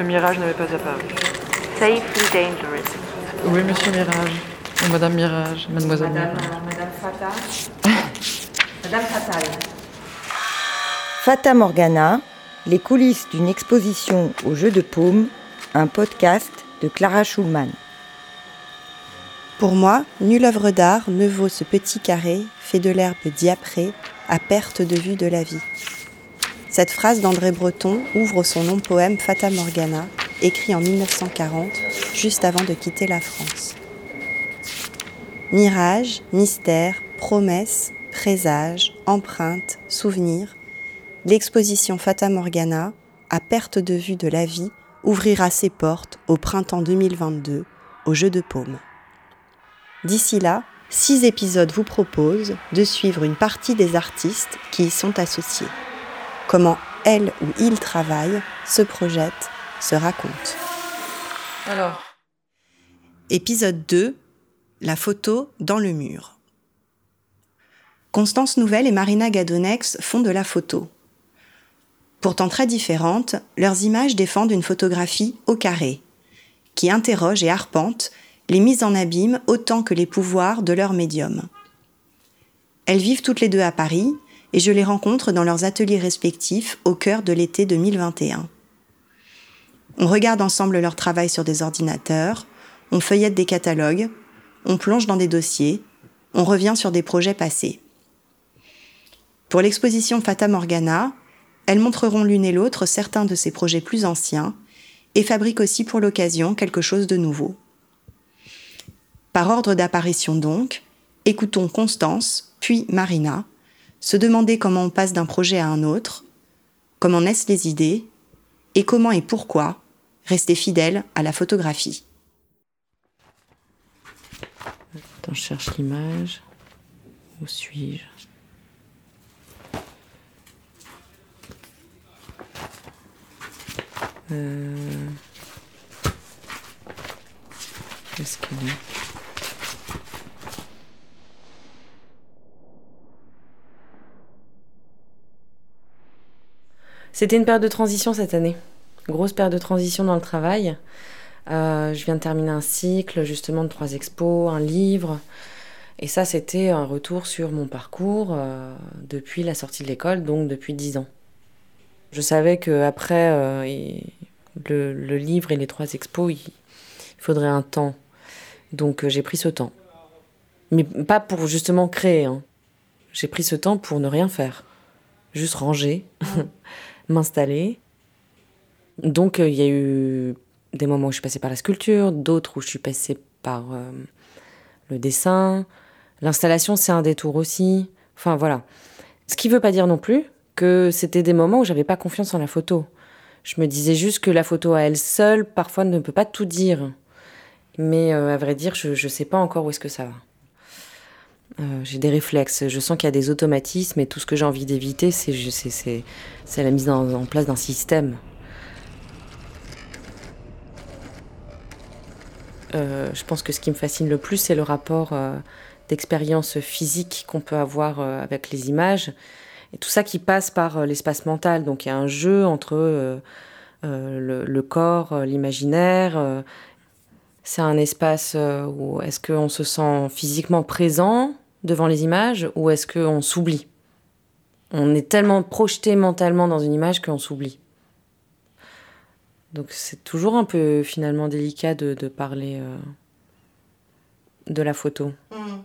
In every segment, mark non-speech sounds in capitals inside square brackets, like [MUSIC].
Le mirage n'avait pas apparu. Safely dangerous. Oui, monsieur Mirage. Ou Madame Mirage, Mademoiselle Madame, Mirage. euh, Madame Fata. [LAUGHS] Madame Fatal. Fata Morgana, les coulisses d'une exposition au jeu de paume, un podcast de Clara Schulman. Pour moi, nulle œuvre d'art ne vaut ce petit carré fait de l'herbe diaprée à perte de vue de la vie. Cette phrase d'André Breton ouvre son long poème Fata Morgana, écrit en 1940, juste avant de quitter la France. Mirage, mystère, promesse, présage, empreinte, souvenir, l'exposition Fata Morgana, à perte de vue de la vie, ouvrira ses portes au printemps 2022 au Jeu de Paume. D'ici là, six épisodes vous proposent de suivre une partie des artistes qui y sont associés. Comment elle ou il travaillent, se projettent, se racontent. Alors, Épisode 2 La photo dans le mur. Constance Nouvelle et Marina Gadonex font de la photo. Pourtant très différentes, leurs images défendent une photographie au carré, qui interroge et arpente les mises en abîme autant que les pouvoirs de leur médium. Elles vivent toutes les deux à Paris et je les rencontre dans leurs ateliers respectifs au cœur de l'été 2021. On regarde ensemble leur travail sur des ordinateurs, on feuillette des catalogues, on plonge dans des dossiers, on revient sur des projets passés. Pour l'exposition Fata Morgana, elles montreront l'une et l'autre certains de ces projets plus anciens et fabriquent aussi pour l'occasion quelque chose de nouveau. Par ordre d'apparition donc, écoutons Constance, puis Marina, se demander comment on passe d'un projet à un autre, comment naissent les idées, et comment et pourquoi rester fidèle à la photographie. attends, je cherche l'image. Où suis-je? Euh... Qu'est-ce qu'elle est C'était une période de transition cette année. Grosse période de transition dans le travail. Euh, je viens de terminer un cycle justement de trois expos, un livre. Et ça, c'était un retour sur mon parcours euh, depuis la sortie de l'école, donc depuis dix ans. Je savais qu'après euh, et le, le livre et les trois expos, il, faudrait un temps. Donc euh, j'ai pris ce temps. Mais pas pour justement créer. hein. J'ai pris ce temps pour ne rien faire. Juste ranger, [LAUGHS] m'installer. Donc euh, il y a eu des moments où je suis passée par la sculpture, d'autres où je suis passée par euh, le dessin. L'installation, c'est un détour aussi. Enfin voilà. Ce qui veut pas dire non plus que c'était des moments où j'avais pas confiance en la photo. Je me disais juste que la photo à elle seule, parfois, ne peut pas tout dire. Mais euh, à vrai dire, je ne sais pas encore où est-ce que ça va. Euh, j'ai des réflexes, je sens qu'il y a des automatismes et tout ce que j'ai envie d'éviter, c'est la mise en, place d'un système. Euh, je pense que ce qui me fascine le plus, c'est le rapport euh, d'expérience physique qu'on peut avoir avec les images. Et tout ça qui passe par l'espace mental. Donc il y a un jeu entre le, corps, l'imaginaire. c'est un espace où est-ce qu'on se sent physiquement présent devant les images ou est-ce qu'on s'oublie? On est tellement projeté mentalement dans une image qu'on s'oublie. Donc c'est toujours un peu finalement délicat de, de parler euh, de la photo.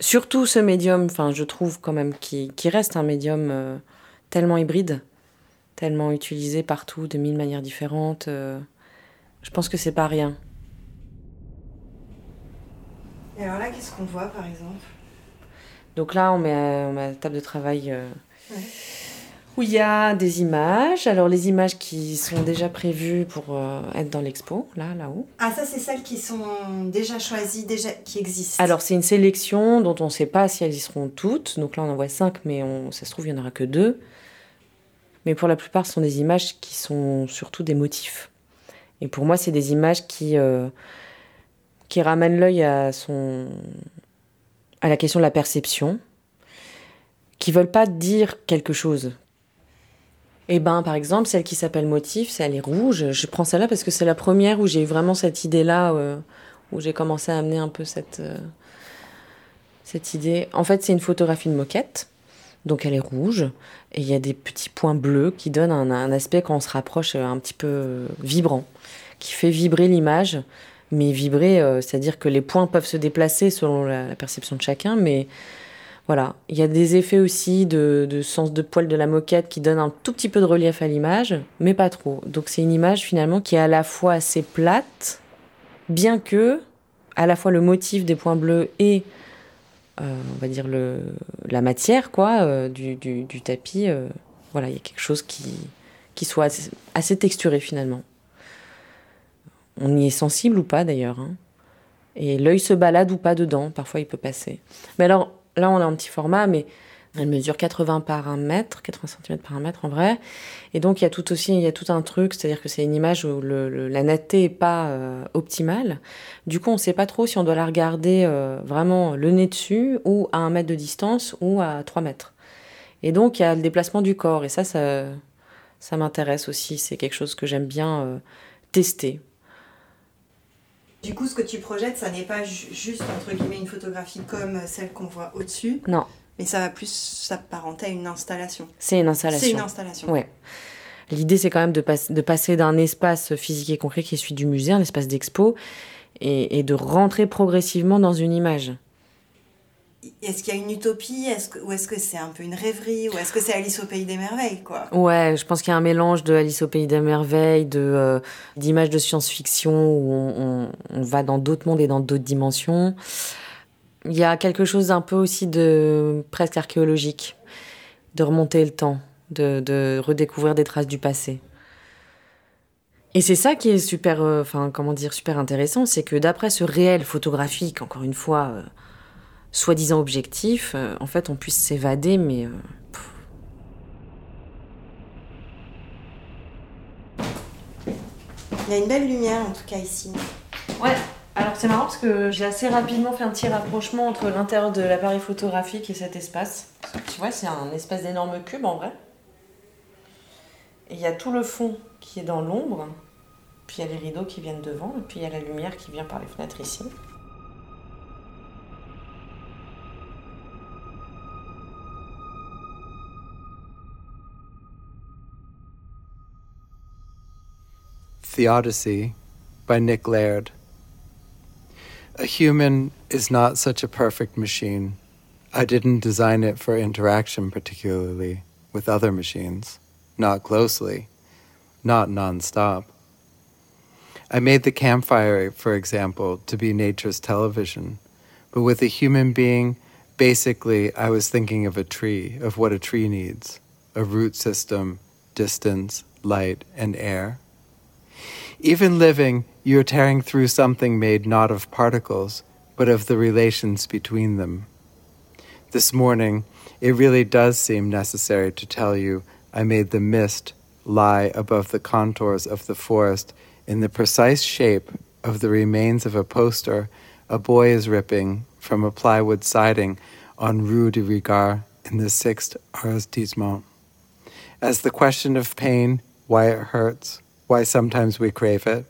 Surtout ce médium, enfin je trouve quand même qui, qui reste un médium euh, tellement hybride, tellement utilisé partout de mille manières différentes. euh, je pense que c'est pas rien. Et alors là, qu'est-ce qu'on voit par exemple? Donc là, on met, euh, on met la table de travail euh, où il y a des images. Alors les images qui sont déjà prévues pour euh, être dans l'expo, là, là-haut. Ah, ça, c'est celles qui sont déjà choisies, déjà qui existent. Alors c'est une sélection dont on ne sait pas si elles y seront toutes. Donc là, on en voit cinq, mais on, ça se trouve, il n'y en aura que deux. Mais pour la plupart, ce sont des images qui sont surtout des motifs. Et pour moi, c'est des images qui, euh, qui ramènent l'œil à, son, à la question de la perception, qui veulent pas dire quelque chose. Eh ben, par exemple, celle qui s'appelle Motif, elle est rouge. Je prends celle-là parce que c'est la première où j'ai eu vraiment cette idée-là, euh, où j'ai commencé à amener un peu cette, euh, cette idée. En fait, c'est une photographie de moquette. Donc elle est rouge et il y a des petits points bleus qui donnent un, aspect quand on se rapproche un petit peu vibrant, qui fait vibrer l'image. Mais vibrer, euh, c'est-à-dire que les points peuvent se déplacer selon la perception de chacun, mais voilà, il y a des effets aussi de, sens de poil de la moquette qui donnent un tout petit peu de relief à l'image, mais pas trop. Donc c'est une image finalement qui est à la fois assez plate, bien que à la fois le motif des points bleus et euh, on va dire le, la matière quoi euh, du, tapis, euh, voilà, il y a quelque chose qui, qui soit assez, texturé finalement. On y est sensible ou pas d'ailleurs. Hein. Et l'œil se balade ou pas dedans, parfois il peut passer. Mais alors, Là, on a un petit format, mais elle mesure 80 par 1 mètre, 80 cm par 1 mètre en vrai. Et donc, il y a tout aussi, il y a tout un truc, c'est-à-dire que c'est une image où la netteté n'est pas euh, optimale. Du coup, on ne sait pas trop si on doit la regarder euh, vraiment le nez dessus, ou à 1 mètre de distance, ou à 3 mètres. Et donc, il y a le déplacement du corps. Et ça, ça, m'intéresse aussi. C'est quelque chose que j'aime bien euh, tester. Du coup, ce que tu projettes, ça n'est pas juste entre guillemets une photographie comme celle qu'on voit au-dessus. Non. Mais ça va plus s'apparenter à une installation. C'est une installation. C'est une installation. Ouais. L'idée, c'est quand même de, de passer d'un espace physique et concret qui est celui du musée, un espace d'expo, et, et, de rentrer progressivement dans une image. Est-ce qu'il y a une utopie? Ou est-ce que c'est un peu une rêverie? Ou est-ce que c'est Alice au Pays des Merveilles quoi? Ouais, je pense qu'il y a un mélange de Alice au Pays des Merveilles, de, euh, d'images de science-fiction où on, va dans d'autres mondes et dans d'autres dimensions. Il y a quelque chose d'un peu aussi de presque archéologique, de remonter le temps, de, de redécouvrir des traces du passé. Et c'est ça qui est super, euh, enfin comment dire, super intéressant, c'est que d'après ce réel photographique, encore une fois, euh, soi-disant objectif, euh, en fait, on puisse s'évader, mais. Euh, Il y a une belle lumière en tout cas ici. Ouais, alors c'est marrant parce que j'ai assez rapidement fait un petit rapprochement entre l'intérieur de l'appareil photographique et cet espace. Tu vois, c'est un espèce d'énorme cube en vrai. Et il y a tout le fond qui est dans l'ombre, puis il y a les rideaux qui viennent devant, et puis il y a la lumière qui vient par les fenêtres ici. The Odyssey by Nick Laird. A human is not such a perfect machine. I didn't design it for interaction particularly with other machines, not closely, not nonstop. I made the campfire, for example, to be nature's television, but with a human being, basically, I was thinking of a tree, of what a tree needs a root system, distance, light, and air. Even living, you're tearing through something made not of particles, but of the relations between them. This morning, it really does seem necessary to tell you I made the mist lie above the contours of the forest in the precise shape of the remains of a poster a boy is ripping from a plywood siding on Rue de Rigard in the 6th arrondissement. As the question of pain, why it hurts, why sometimes we crave it.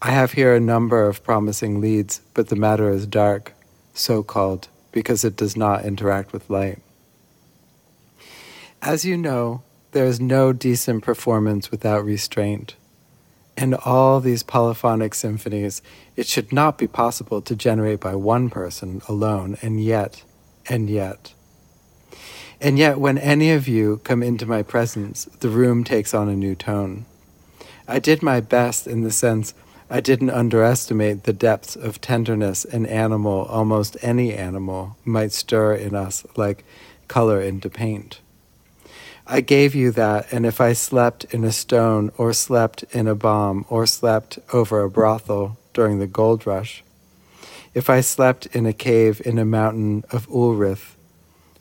I have here a number of promising leads, but the matter is dark, so called, because it does not interact with light. As you know, there is no decent performance without restraint. In all these polyphonic symphonies, it should not be possible to generate by one person alone, and yet, and yet. And yet, when any of you come into my presence, the room takes on a new tone. I did my best in the sense I didn't underestimate the depths of tenderness an animal, almost any animal, might stir in us like color into paint. I gave you that, and if I slept in a stone, or slept in a bomb, or slept over a brothel during the gold rush, if I slept in a cave in a mountain of Ulrith,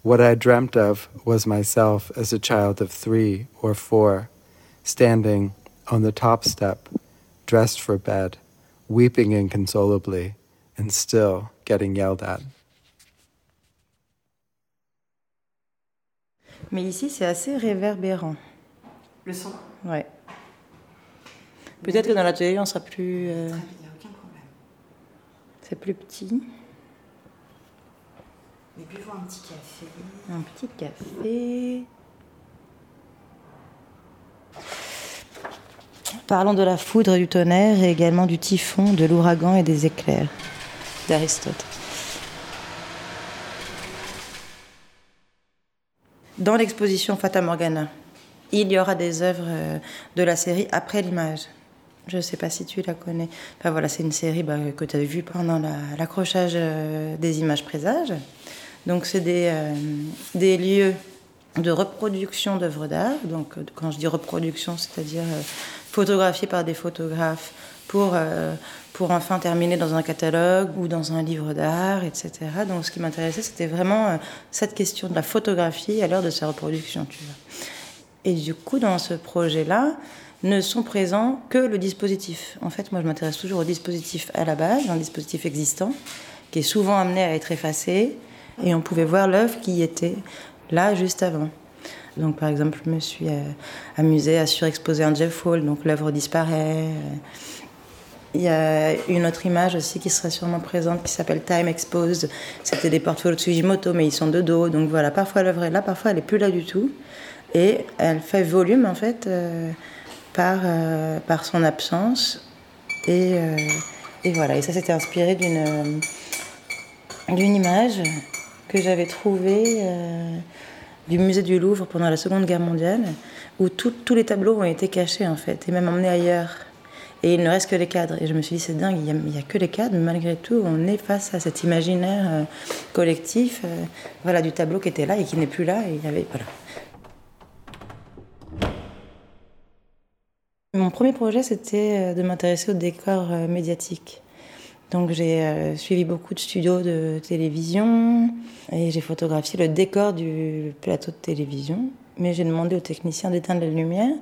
what I dreamt of was myself as a child of three or four, standing on the top step, dressed for bed, weeping inconsolably, and still getting yelled at. Mais ici, c'est assez réverbérant. Le son Ouais. Peut-être que dans l'atelier, on sera plus. euh, Il n'y aucun problème. c'est plus petit. Mais buvons un petit café. Un petit café. Parlons de la foudre et du tonnerre et également du typhon, de l'ouragan et des éclairs d'Aristote. Dans l'exposition Fata Morgana, il y aura des œuvres euh, de la série après l'image. Je ne sais pas si tu la connais. Enfin, voilà, c'est une série bah, que tu as vue pendant la- l'accrochage euh, des images présages. Donc, c'est des, euh, des lieux de reproduction d'œuvres d'art. Donc, quand je dis reproduction, c'est-à-dire photographiés par des photographes pour, euh, pour enfin terminer dans un catalogue ou dans un livre d'art, etc. Donc, ce qui m'intéressait, c'était vraiment euh, cette question de la photographie à l'heure de sa reproduction. Et du coup, dans ce projet-là, ne sont présents que le dispositif. En fait, moi, je m'intéresse toujours au dispositif à la base, un dispositif existant, qui est souvent amené à être effacé, et on pouvait voir l'œuvre qui était là juste avant. Donc, par exemple, je me suis euh, amusée à surexposer un Jeff Hall, donc l'œuvre disparaît. euh. Il y a une autre image aussi qui sera sûrement présente qui s'appelle Time Exposed. C'était des portfolios de Sugimoto, mais ils sont de dos. Donc voilà, parfois l'œuvre est là, parfois elle est plus là du tout. Et elle fait volume en fait euh, par, par son absence. Et, et voilà, et ça c'était inspiré d'une d'une image que j'avais trouvée du musée du Louvre pendant la Seconde Guerre mondiale, où tous les tableaux ont été cachés en fait, et même emmenés ailleurs. Et il ne reste que les cadres. Et je me suis dit, c'est dingue, il n'y a, que les cadres, mais malgré tout, on est face à cet imaginaire euh, collectif euh, voilà, du tableau qui était là et qui n'est plus là. Il y avait, voilà. Mon premier projet, c'était euh, de m'intéresser au décor médiatique. Donc j'ai euh, suivi beaucoup de studios de télévision et j'ai photographié le décor du plateau de télévision. Mais j'ai demandé aux techniciens d'éteindre la lumière.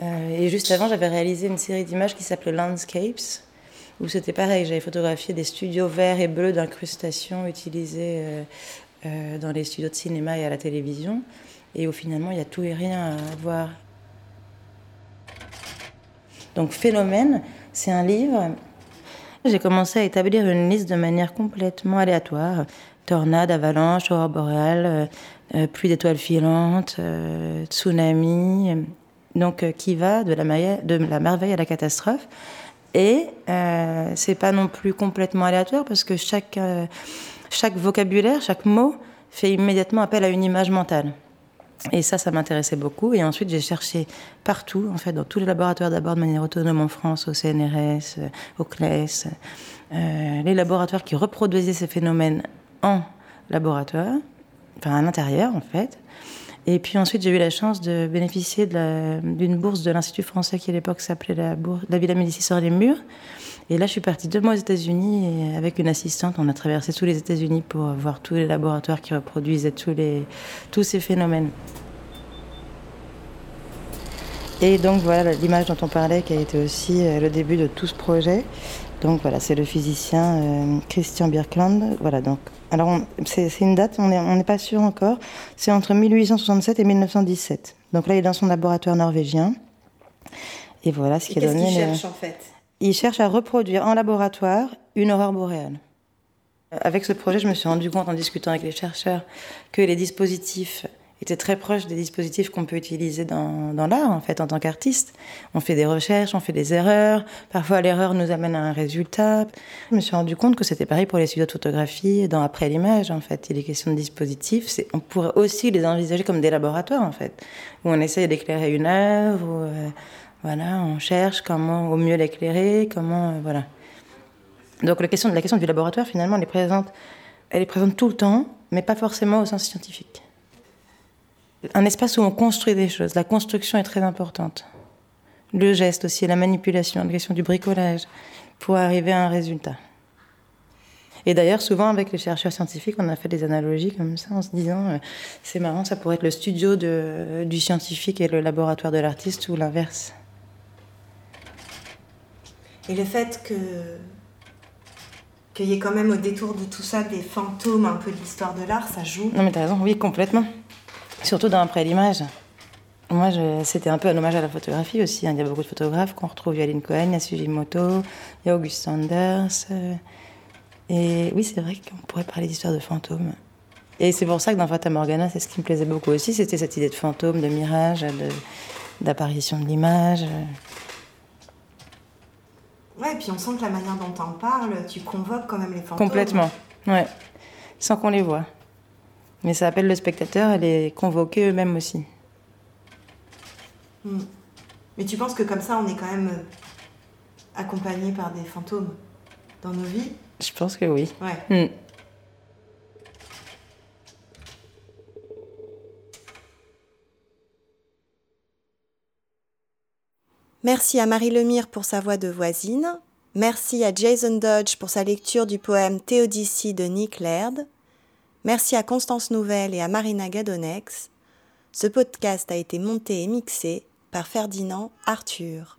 Euh, et juste avant, j'avais réalisé une série d'images qui s'appelait Landscapes, où c'était pareil, j'avais photographié des studios verts et bleus d'incrustation utilisés euh, dans les studios de cinéma et à la télévision. Et où finalement, il y a tout et rien à voir. Donc Phénomène, c'est un livre. J'ai commencé à établir une liste de manière complètement aléatoire. Tornade, avalanche, aurore boréale, euh, euh, pluie d'étoiles filantes, euh, tsunami. Donc qui va de la, merveille à la catastrophe. Et c'est pas non plus complètement aléatoire parce que chaque vocabulaire, chaque mot fait immédiatement appel à une image mentale. Et ça, ça m'intéressait beaucoup. Et ensuite, j'ai cherché partout, en fait, dans tous les laboratoires d'abord de manière autonome en France, au CNRS, euh, au CLES, euh, les laboratoires qui reproduisaient ces phénomènes en laboratoire, enfin à l'intérieur, en fait. Et puis ensuite, j'ai eu la chance de bénéficier d'une bourse de l'Institut français qui à l'époque s'appelait la, la Villa Médicis sur les murs. Et là, je suis partie deux mois aux États-Unis et avec une assistante, on a traversé tous les États-Unis pour voir tous les laboratoires qui reproduisaient tous ces phénomènes. Et donc voilà l'image dont on parlait qui a été aussi euh, le début de tout ce projet. Donc voilà, c'est le physicien euh, Christian Birkeland. Voilà donc. Alors c'est une date, on n'est on pas sûr encore. C'est entre 1867 et 1917. Donc là, il est dans son laboratoire norvégien. Et voilà ce qui qu'est-ce donné. qu'il le- cherche en fait? Il cherche à reproduire en laboratoire une aurore boréale. Euh, Avec ce projet, je me suis rendu compte en discutant avec les chercheurs que les dispositifs étaient très proches des dispositifs qu'on peut utiliser dans, l'art, en fait, en tant qu'artiste. On fait des recherches, on fait des erreurs. Parfois, l'erreur nous amène à un résultat. Je me suis rendu compte que c'était pareil pour les studios de photographie, dans Après l'image, en fait. Il est question de dispositifs. On pourrait aussi les envisager comme des laboratoires, en fait, où on essaye d'éclairer une œuvre, où, euh, voilà, on cherche comment au mieux l'éclairer, comment, euh, voilà. Donc la question, la question du laboratoire, finalement, elle est présente, elle est présente tout le temps, mais pas forcément au sens scientifique. Un espace où on construit des choses. La construction est très importante. Le geste aussi, la manipulation, la question du bricolage, pour arriver à un résultat. Et d'ailleurs, souvent avec les chercheurs scientifiques, on a fait des analogies comme ça, en se disant, euh, c'est marrant, ça pourrait être le studio de- du scientifique et le laboratoire de l'artiste, ou l'inverse. Et le fait que qu'il y ait quand même au détour de tout ça des fantômes un peu de l'histoire de l'art, ça joue? Non, mais t'as raison, oui, complètement. Surtout dans Après l'image. Moi, c'était un peu un hommage à la photographie aussi. Hein. Il y a beaucoup de photographes qu'on retrouve. Il y a Lynn Cohen, il y a Sugimoto, il y a August Sanders. Euh. Et oui, c'est vrai qu'on pourrait parler d'histoire de fantômes. Et c'est pour ça que dans Fata Morgana, c'est ce qui me plaisait beaucoup aussi. C'était cette idée de fantôme, de mirage, d'apparition de l'image. Ouais, et puis on sent que la manière dont t'en parles, tu convoques quand même les fantômes. Complètement, ouais. Sans qu'on les voit. Mais ça appelle le spectateur à les convoquer eux-mêmes aussi. Hmm. Mais tu penses que comme ça, on est quand même euh, accompagné par des fantômes dans nos vies? Je pense que oui. Ouais. Hmm. Merci à Marie Lemire pour sa voix de voisine. Merci à Jason Dodge pour sa lecture du poème Théodicie de Nick Laird. Merci à Constance Nouvelle et à Marina Gadonex. Ce podcast a été monté et mixé par Ferdinand Arthur.